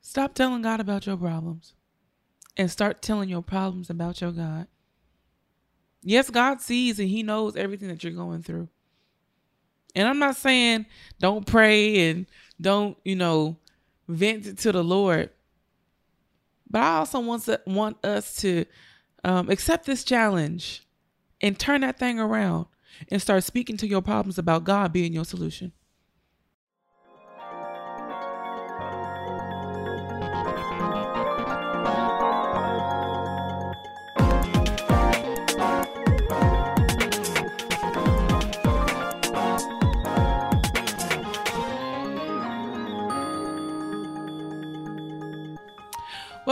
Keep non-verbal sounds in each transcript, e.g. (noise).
Stop telling God about your problems and start telling your problems about your God. Yes, God sees and He knows everything that you're going through. And I'm not saying don't pray and don't, you know, vent it to the Lord. But I also want, to, want us to um, accept this challenge and turn that thing around and start speaking to your problems about God being your solution.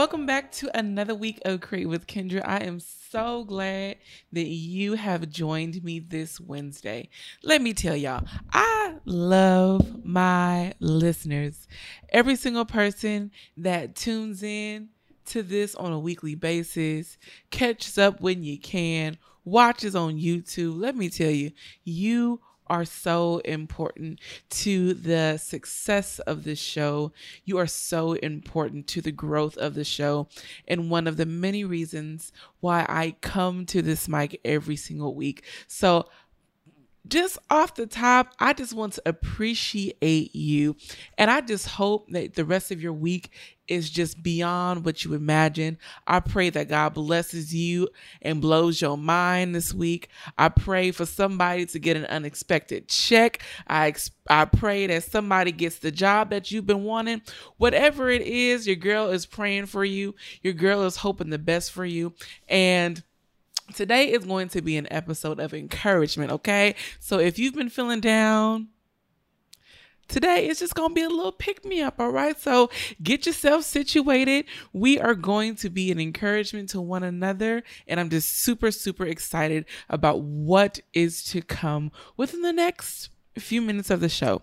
Welcome back to another week of Create with Kendra. I am so glad that you have joined me this Wednesday. Let me tell y'all, I love my listeners. Every single person that tunes in to this on a weekly basis, catches up when you can, watches on YouTube. Let me tell you, you are so important to the success of this show. You are so important to the growth of the show. And one of the many reasons why I come to this mic every single week. So, just off the top, I just want to appreciate you. And I just hope that the rest of your week is just beyond what you imagine. I pray that God blesses you and blows your mind this week. I pray for somebody to get an unexpected check. I I pray that somebody gets the job that you've been wanting. Whatever it is, your girl is praying for you. Your girl is hoping the best for you. And today is going to be an episode of encouragement, okay? So if you've been feeling down, today it's just going to be a little pick me up, all right? So get yourself situated. We are going to be an encouragement to one another, and I'm just super, super excited about what is to come within the next few minutes of the show.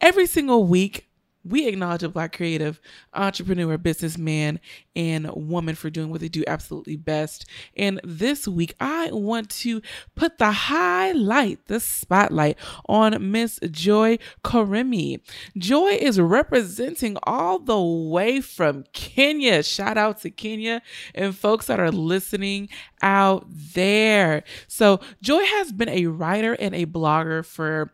Every single week, we acknowledge a black creative entrepreneur, businessman, and woman for doing what they do absolutely best. And this week, I want to put the highlight, the spotlight on Miss Joy Karimi. Joy is representing all the way from Kenya. Shout out to Kenya and folks that are listening out there. So, Joy has been a writer and a blogger for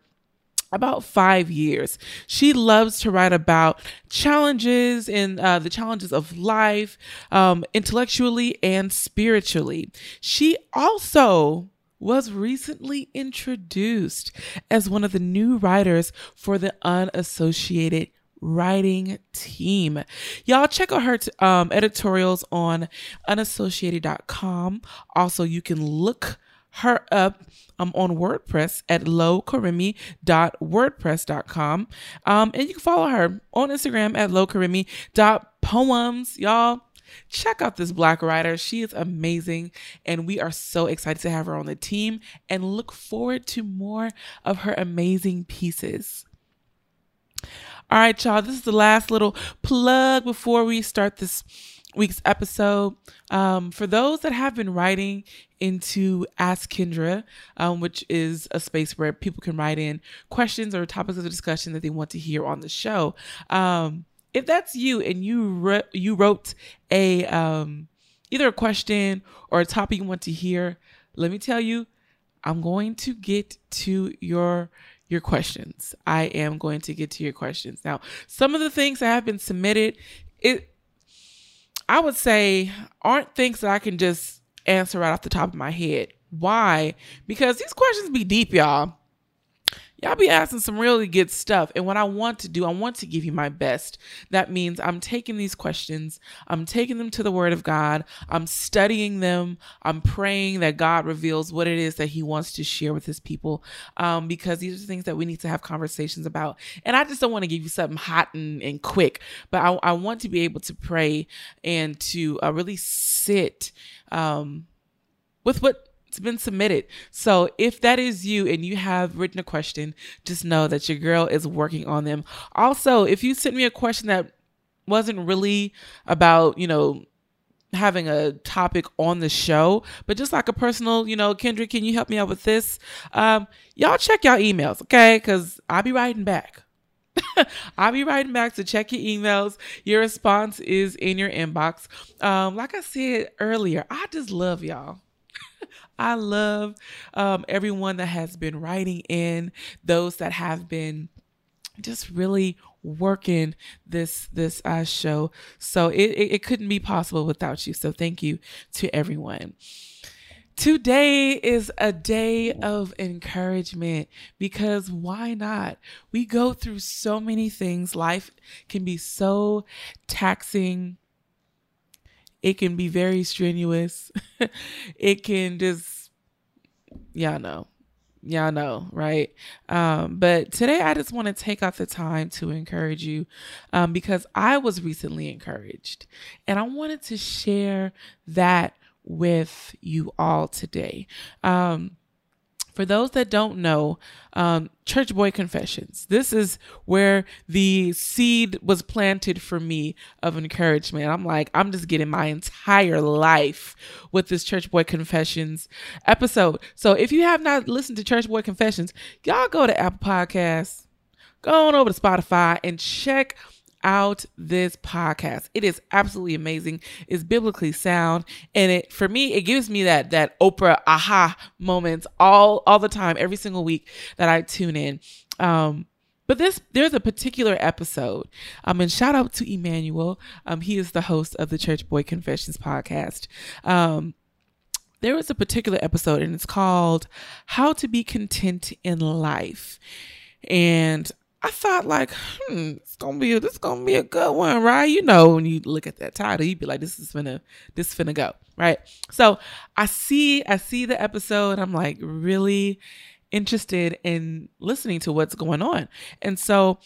about five years. She loves to write about challenges and uh, the challenges of life, um, intellectually and spiritually. She also was recently introduced as one of the new writers for the unassociated writing team. Y'all check out her t- um, editorials on unassociated.com. Also, you can look her up um, on WordPress at lowkarimi.wordpress.com. Um, and you can follow her on Instagram at lowkarimi.poems. Y'all, check out this black writer. She is amazing. And we are so excited to have her on the team and look forward to more of her amazing pieces. All right, y'all, this is the last little plug before we start this week's episode. Um, for those that have been writing into Ask Kendra, um, which is a space where people can write in questions or topics of discussion that they want to hear on the show. Um, if that's you and you re- you wrote a um, either a question or a topic you want to hear, let me tell you, I'm going to get to your your questions. I am going to get to your questions. Now, some of the things that have been submitted, it I would say aren't things that I can just answer right off the top of my head. Why? Because these questions be deep, y'all y'all be asking some really good stuff. And what I want to do, I want to give you my best. That means I'm taking these questions, I'm taking them to the Word of God, I'm studying them, I'm praying that God reveals what it is that He wants to share with His people. Um, because these are things that we need to have conversations about. And I just don't want to give you something hot and, and quick, but I, I want to be able to pray and to uh, really sit um, with what it's been submitted. So if that is you and you have written a question, just know that your girl is working on them. Also, if you sent me a question that wasn't really about, you know, having a topic on the show, but just like a personal, you know, Kendra, can you help me out with this? Um, y'all check y'all emails, okay? Because I'll be writing back. (laughs) I'll be writing back to check your emails. Your response is in your inbox. Um, like I said earlier, I just love y'all. I love um, everyone that has been writing in, those that have been just really working this this uh, show. So it, it, it couldn't be possible without you. So thank you to everyone. Today is a day of encouragement because why not? We go through so many things. Life can be so taxing. It can be very strenuous. (laughs) it can just, y'all know, y'all know, right? Um, but today I just want to take out the time to encourage you um, because I was recently encouraged and I wanted to share that with you all today. Um, for those that don't know, um, Church Boy Confessions, this is where the seed was planted for me of encouragement. I'm like, I'm just getting my entire life with this Church Boy Confessions episode. So if you have not listened to Church Boy Confessions, y'all go to Apple Podcasts, go on over to Spotify and check out this podcast. It is absolutely amazing. It's biblically sound and it for me it gives me that that Oprah aha moments all all the time every single week that I tune in. Um but this there's a particular episode. Um and shout out to Emmanuel. Um he is the host of the Church Boy Confessions podcast. Um there was a particular episode and it's called How to Be Content in Life. And I thought like, hmm, it's gonna be a, this gonna be a good one, right? You know, when you look at that title, you'd be like, this is finna, this is finna go, right? So I see, I see the episode. I'm like really interested in listening to what's going on, and so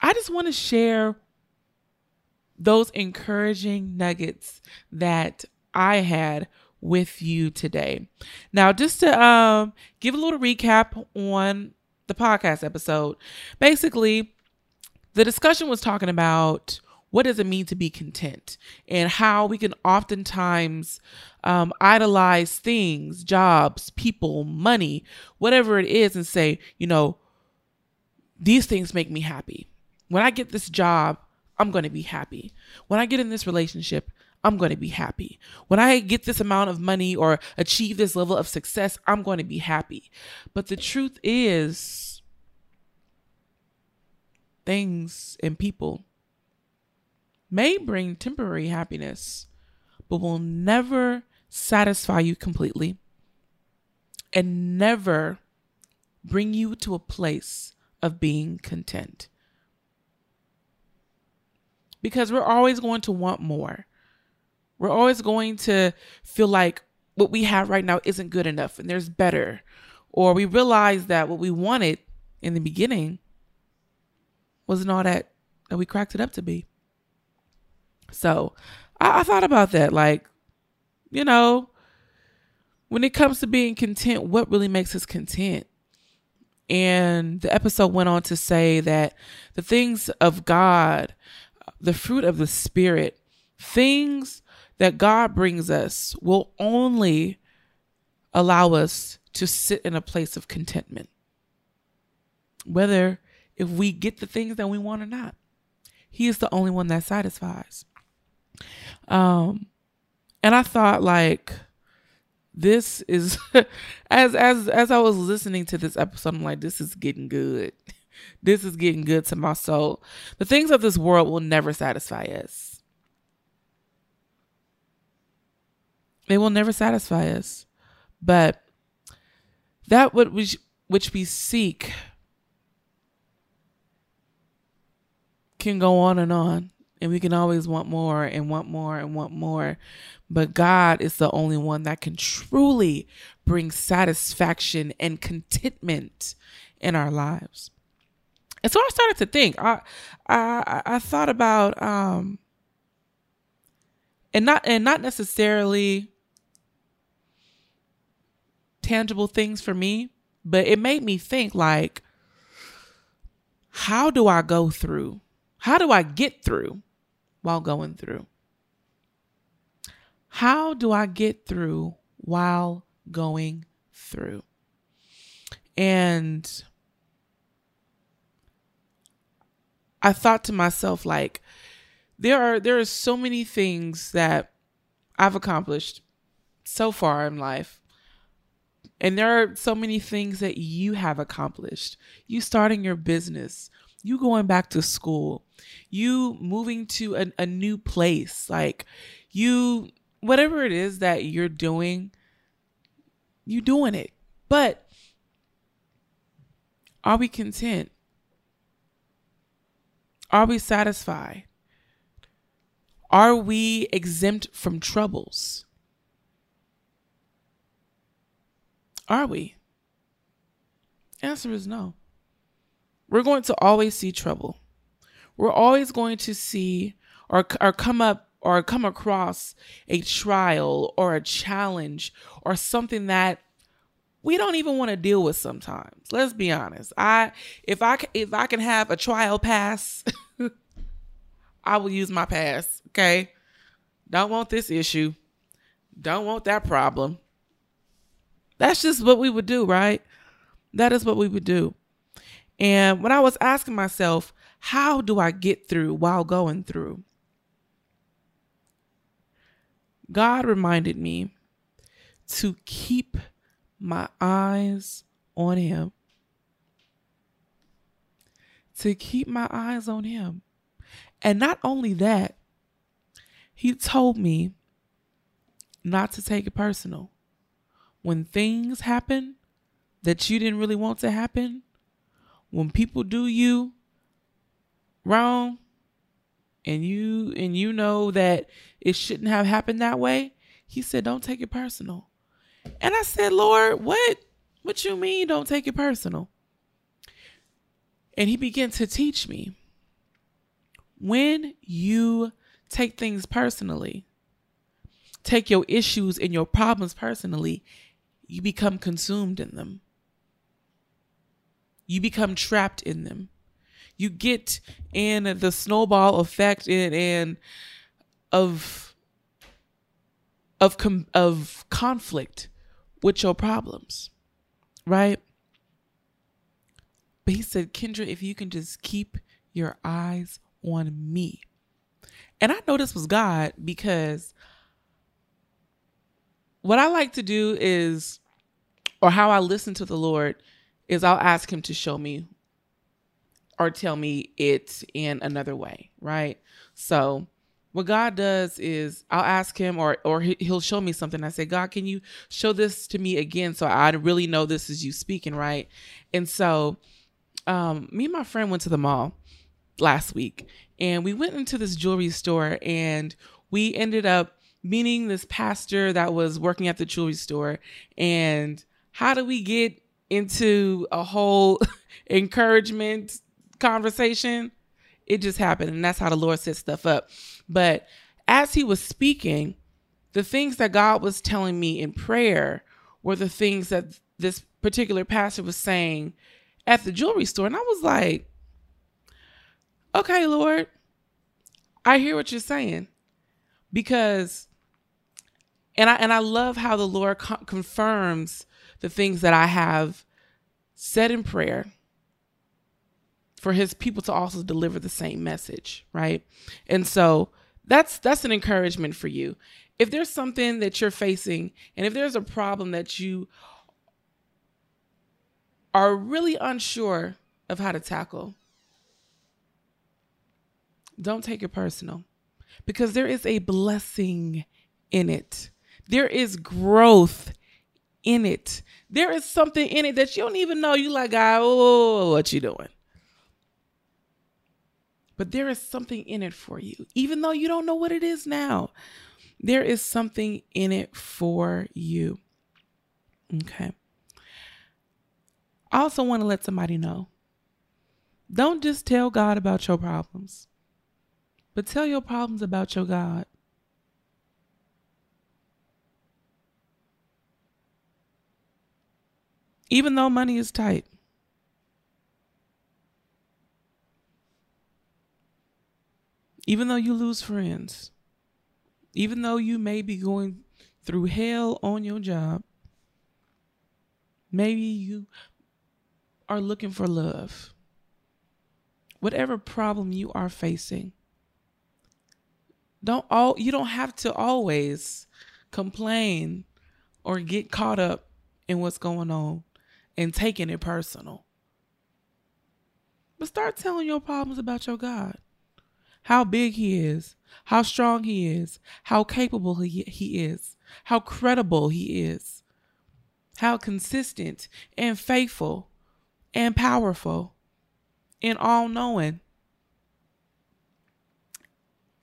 I just want to share those encouraging nuggets that I had with you today. Now, just to um, give a little recap on the podcast episode. Basically, the discussion was talking about what does it mean to be content and how we can oftentimes um, idolize things, jobs, people, money, whatever it is, and say, you know, these things make me happy. When I get this job, I'm going to be happy. When I get in this relationship, I'm going to be happy. When I get this amount of money or achieve this level of success, I'm going to be happy. But the truth is, things and people may bring temporary happiness, but will never satisfy you completely and never bring you to a place of being content. Because we're always going to want more. We're always going to feel like what we have right now isn't good enough and there's better. Or we realize that what we wanted in the beginning wasn't all that, that we cracked it up to be. So I, I thought about that. Like, you know, when it comes to being content, what really makes us content? And the episode went on to say that the things of God, the fruit of the Spirit, things that God brings us will only allow us to sit in a place of contentment. Whether if we get the things that we want or not. He is the only one that satisfies. Um and I thought like this is (laughs) as as as I was listening to this episode, I'm like, this is getting good. (laughs) This is getting good to my soul. The things of this world will never satisfy us. They will never satisfy us. But that which which we seek can go on and on. And we can always want more and want more and want more. But God is the only one that can truly bring satisfaction and contentment in our lives. And so I started to think. I I I thought about um and not and not necessarily tangible things for me, but it made me think like, how do I go through? How do I get through while going through? How do I get through while going through? And I thought to myself like there are there are so many things that I've accomplished so far in life. And there are so many things that you have accomplished. You starting your business, you going back to school, you moving to a, a new place, like you whatever it is that you're doing, you doing it. But are we content? Are we satisfied? Are we exempt from troubles? Are we? Answer is no. We're going to always see trouble. We're always going to see or, or come up or come across a trial or a challenge or something that we don't even want to deal with sometimes. Let's be honest. I if I if I can have a trial pass, (laughs) I will use my pass, okay? Don't want this issue. Don't want that problem. That's just what we would do, right? That is what we would do. And when I was asking myself, how do I get through while going through? God reminded me to keep my eyes on Him. To keep my eyes on Him. And not only that, He told me not to take it personal when things happen that you didn't really want to happen, when people do you wrong and you and you know that it shouldn't have happened that way, he said don't take it personal. And I said, "Lord, what what you mean don't take it personal?" And he began to teach me when you take things personally, take your issues and your problems personally, you become consumed in them. You become trapped in them. You get in the snowball effect and, and of of com- of conflict with your problems, right? But he said, Kendra, if you can just keep your eyes on me. And I know this was God because what I like to do is, or how I listen to the Lord, is I'll ask Him to show me or tell me it in another way, right? So what God does is I'll ask him or or he'll show me something. I say, God, can you show this to me again so I really know this is you speaking, right? And so um, me and my friend went to the mall last week and we went into this jewelry store and we ended up meeting this pastor that was working at the jewelry store. And how do we get into a whole (laughs) encouragement conversation? It just happened. And that's how the Lord set stuff up. But as he was speaking, the things that God was telling me in prayer were the things that this particular pastor was saying at the jewelry store. And I was like, okay, Lord, I hear what you're saying. Because and I and I love how the Lord co- confirms the things that I have said in prayer for his people to also deliver the same message, right? And so that's that's an encouragement for you. If there's something that you're facing and if there's a problem that you are really unsure of how to tackle, don't take it personal because there is a blessing in it. There is growth in it. There is something in it that you don't even know. You like, oh, what you doing? But there is something in it for you, even though you don't know what it is now. There is something in it for you. Okay. I also want to let somebody know don't just tell God about your problems, but tell your problems about your God. Even though money is tight. Even though you lose friends, even though you may be going through hell on your job, maybe you are looking for love, whatever problem you are facing, don't all you don't have to always complain or get caught up in what's going on and taking it personal. But start telling your problems about your God. How big he is, how strong he is, how capable he, he is, how credible he is, how consistent and faithful and powerful and all knowing.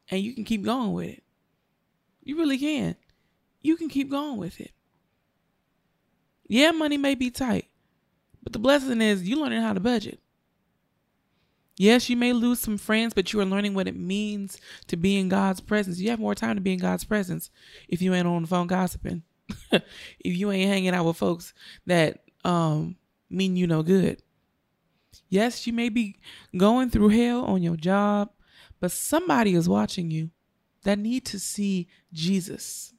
And you can keep going with it. You really can. You can keep going with it. Yeah, money may be tight, but the blessing is you learning how to budget. Yes, you may lose some friends, but you are learning what it means to be in God's presence. You have more time to be in God's presence if you ain't on the phone gossiping. (laughs) if you ain't hanging out with folks that um mean you no good. Yes, you may be going through hell on your job, but somebody is watching you that need to see Jesus.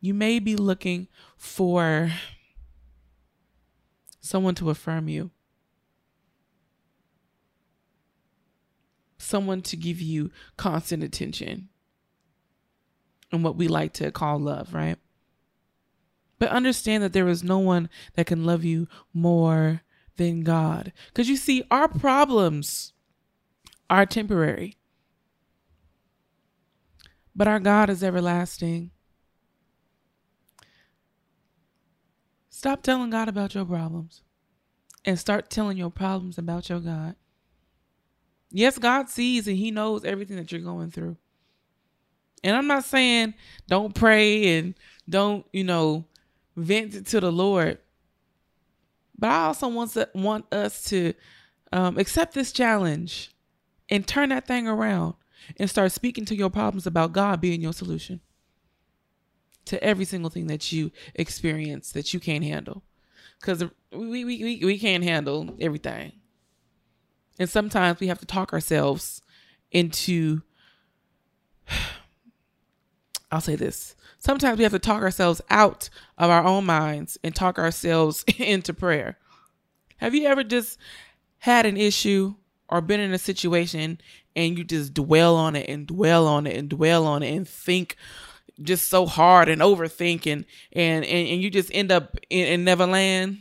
You may be looking for someone to affirm you. Someone to give you constant attention and what we like to call love, right? But understand that there is no one that can love you more than God. Because you see, our problems are temporary, but our God is everlasting. Stop telling God about your problems and start telling your problems about your God. Yes, God sees and He knows everything that you're going through. And I'm not saying don't pray and don't, you know, vent it to the Lord. But I also want, to, want us to um, accept this challenge and turn that thing around and start speaking to your problems about God being your solution to every single thing that you experience that you can't handle. Because we, we, we, we can't handle everything. And sometimes we have to talk ourselves into (sighs) I'll say this. Sometimes we have to talk ourselves out of our own minds and talk ourselves (laughs) into prayer. Have you ever just had an issue or been in a situation and you just dwell on it and dwell on it and dwell on it and think just so hard and overthinking and and, and, you just end up in, in Neverland?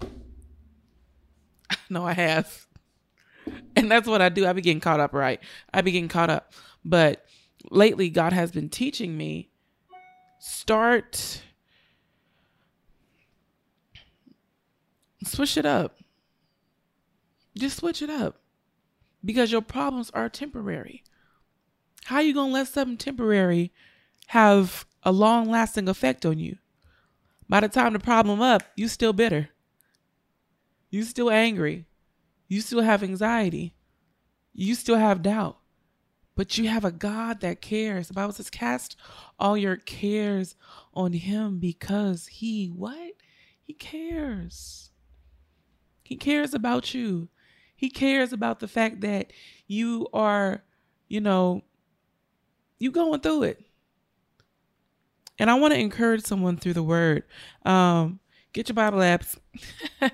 (laughs) no, I have. And that's what I do. I be getting caught up, right? I be getting caught up. But lately God has been teaching me start switch it up. Just switch it up. Because your problems are temporary. How you going to let something temporary have a long lasting effect on you? By the time the problem up, you still bitter. You still angry. You still have anxiety. You still have doubt but you have a God that cares. The Bible says, cast all your cares on him because he what? He cares. He cares about you. He cares about the fact that you are, you know, you going through it. And I want to encourage someone through the word. Um, get your Bible apps, (laughs)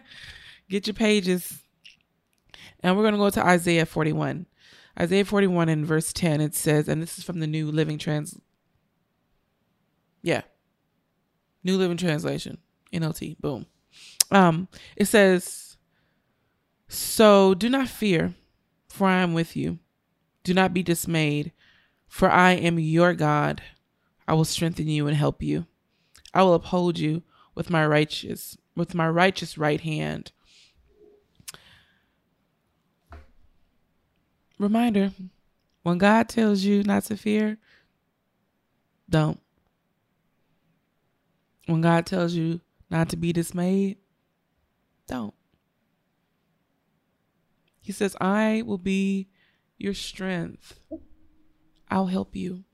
get your pages, and we're going to go to Isaiah 41. Isaiah 41 in verse 10, it says, and this is from the New Living Trans. Yeah. New Living Translation, NLT, boom. Um, it says, So do not fear, for I am with you. Do not be dismayed, for I am your God. I will strengthen you and help you. I will uphold you with my righteous with my righteous right hand. Reminder when God tells you not to fear, don't. When God tells you not to be dismayed, don't. He says, I will be your strength. I'll help you.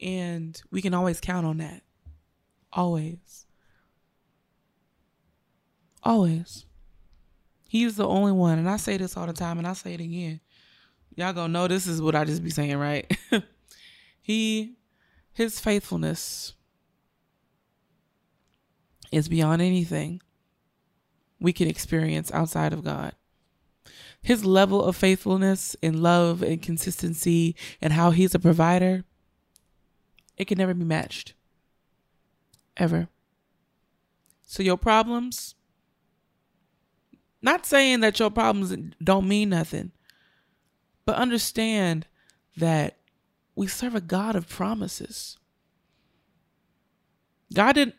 And we can always count on that. Always. Always. He's the only one. And I say this all the time and I say it again y'all gonna know this is what I just be saying, right? (laughs) he, his faithfulness is beyond anything we can experience outside of God. his level of faithfulness and love and consistency and how he's a provider, it can never be matched. Ever. So your problems, not saying that your problems don't mean nothing, but understand that we serve a God of promises. God didn't,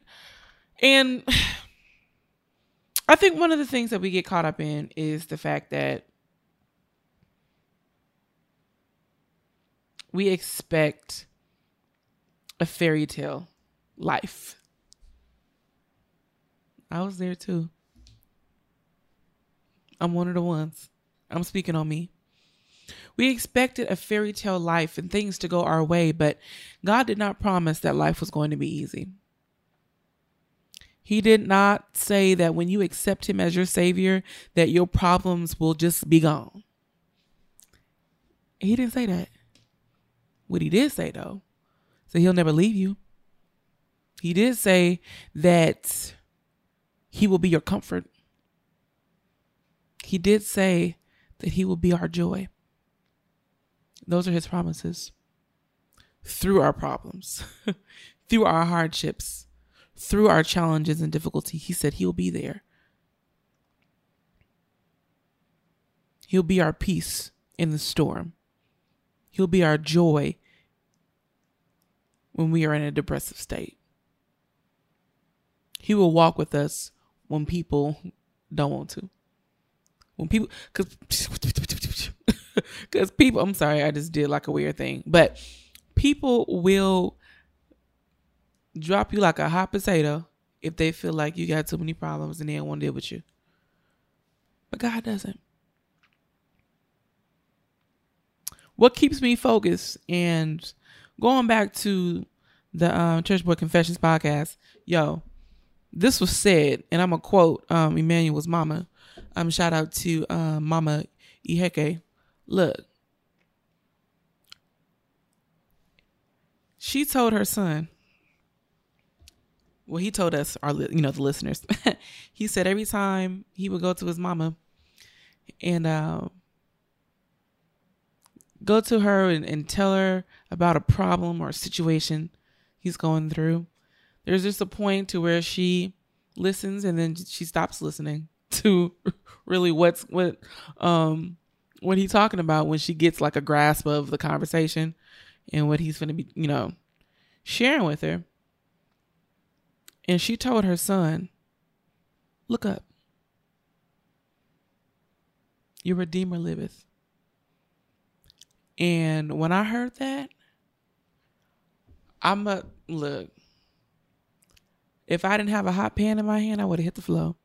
and (sighs) I think one of the things that we get caught up in is the fact that we expect a fairy tale life. I was there too. I'm one of the ones. I'm speaking on me. We expected a fairy tale life and things to go our way, but God did not promise that life was going to be easy. He did not say that when you accept him as your savior that your problems will just be gone. He didn't say that. What he did say though, so he'll never leave you. He did say that he will be your comfort. He did say that he will be our joy. Those are his promises. Through our problems, (laughs) through our hardships, through our challenges and difficulty, he said he'll be there. He'll be our peace in the storm. He'll be our joy when we are in a depressive state. He will walk with us when people don't want to. When people, because because (laughs) people, I'm sorry, I just did like a weird thing, but people will drop you like a hot potato if they feel like you got too many problems and they don't want to deal with you. But God doesn't. What keeps me focused and going back to the um, Church Boy Confessions podcast, yo, this was said, and I'm gonna quote um, Emmanuel's mama. Um, shout out to um, Mama Iheke. Look, she told her son, well, he told us, our you know, the listeners. (laughs) he said every time he would go to his mama and uh, go to her and, and tell her about a problem or a situation he's going through. There's just a point to where she listens and then she stops listening (laughs) to really what's what um what he's talking about when she gets like a grasp of the conversation and what he's going to be, you know, sharing with her. And she told her son, Look up. Your Redeemer liveth. And when I heard that, I'm a look. If I didn't have a hot pan in my hand, I would have hit the floor.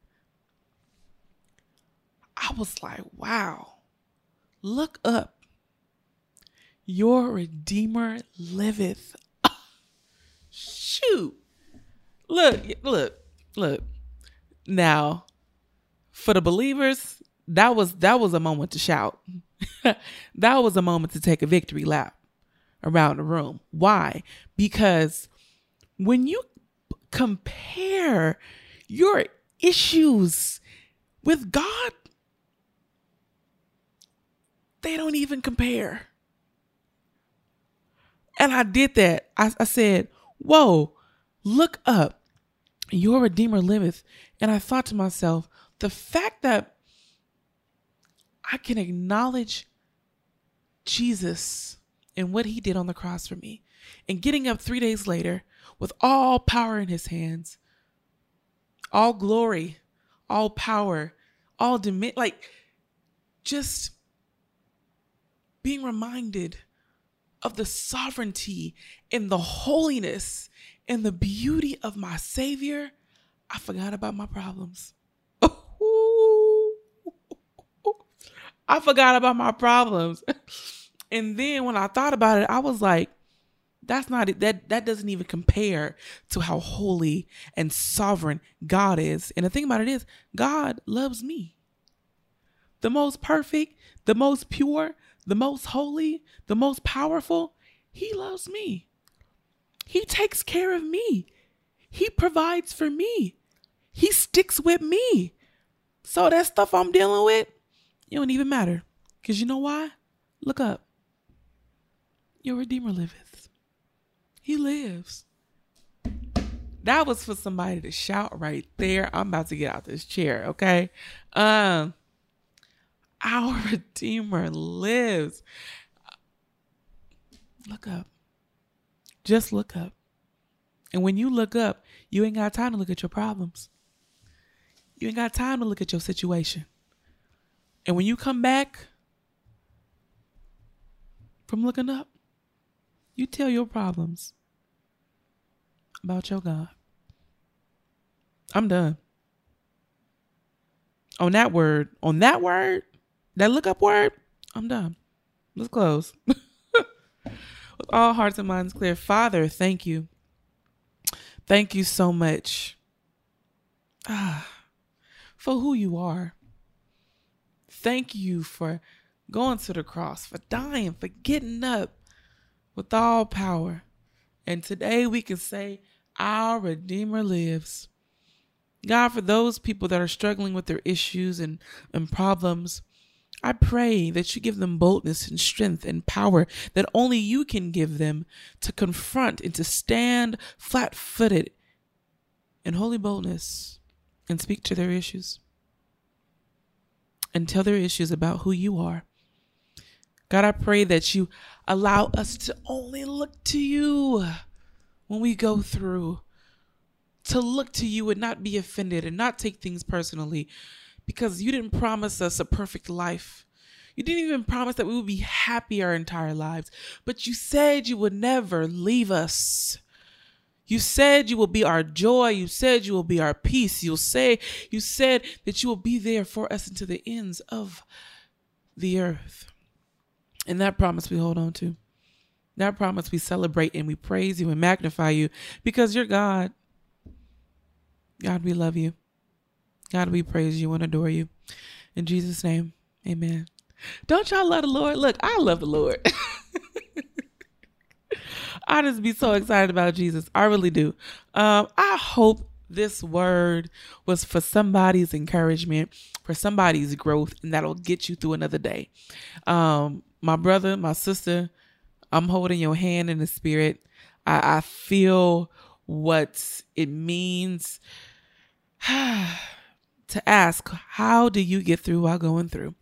I was like, wow, look up. Your Redeemer liveth. (laughs) Shoot. Look, look, look. Now, for the believers, that was that was a moment to shout. (laughs) that was a moment to take a victory lap around the room. Why? Because when you compare your issues with God, they don't even compare. And I did that. I, I said, Whoa, Look up. Your Redeemer liveth. And I thought to myself, the fact that I can acknowledge Jesus and what he did on the cross for me, and getting up three days later with all power in his hands, all glory, all power, all dominion, like just being reminded of the sovereignty and the holiness and the beauty of my Savior, I forgot about my problems. I forgot about my problems. (laughs) and then when I thought about it, I was like, that's not it. That that doesn't even compare to how holy and sovereign God is. And the thing about it is, God loves me. The most perfect, the most pure, the most holy, the most powerful, he loves me. He takes care of me. He provides for me. He sticks with me. So that stuff I'm dealing with, you don't even matter. Because you know why? Look up. Your Redeemer liveth. He lives. That was for somebody to shout right there. I'm about to get out this chair, okay? Um our (laughs) Redeemer lives. Look up. Just look up. And when you look up, you ain't got time to look at your problems. You ain't got time to look at your situation. And when you come back from looking up, you tell your problems about your God. I'm done. On that word, on that word, that look up word, I'm done. Let's close. (laughs) With all hearts and minds clear, Father, thank you. Thank you so much ah, for who you are. Thank you for going to the cross, for dying, for getting up with all power. And today we can say, Our Redeemer lives. God, for those people that are struggling with their issues and, and problems, I pray that you give them boldness and strength and power that only you can give them to confront and to stand flat footed in holy boldness and speak to their issues and tell their issues about who you are. God, I pray that you allow us to only look to you when we go through, to look to you and not be offended and not take things personally, because you didn't promise us a perfect life. You didn't even promise that we would be happy our entire lives, but you said you would never leave us. You said you will be our joy. You said you will be our peace. You'll say, you said that you will be there for us until the ends of the earth. And that promise we hold on to. That promise we celebrate and we praise you and magnify you because you're God. God, we love you. God, we praise you and adore you. In Jesus' name, amen. Don't y'all love the Lord? Look, I love the Lord. (laughs) I just be so excited about Jesus. I really do. Um, I hope this word was for somebody's encouragement, for somebody's growth, and that'll get you through another day. Um, my brother, my sister, I'm holding your hand in the spirit. I, I feel what it means (sighs) to ask, how do you get through while going through?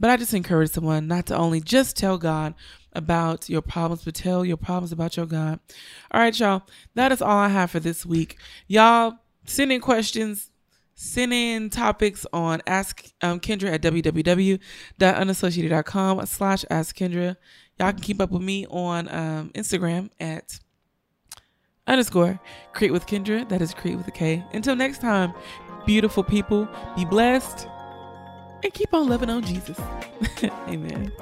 But I just encourage someone not to only just tell God about your problems, but tell your problems about your God. All right, y'all. That is all I have for this week. Y'all send in questions, send in topics on Ask um, Kendra at www.unassociated.com slash Ask Kendra. Y'all can keep up with me on um, Instagram at underscore create with Kendra. That is create with a K. Until next time, beautiful people, be blessed and keep on loving on Jesus. (laughs) Amen.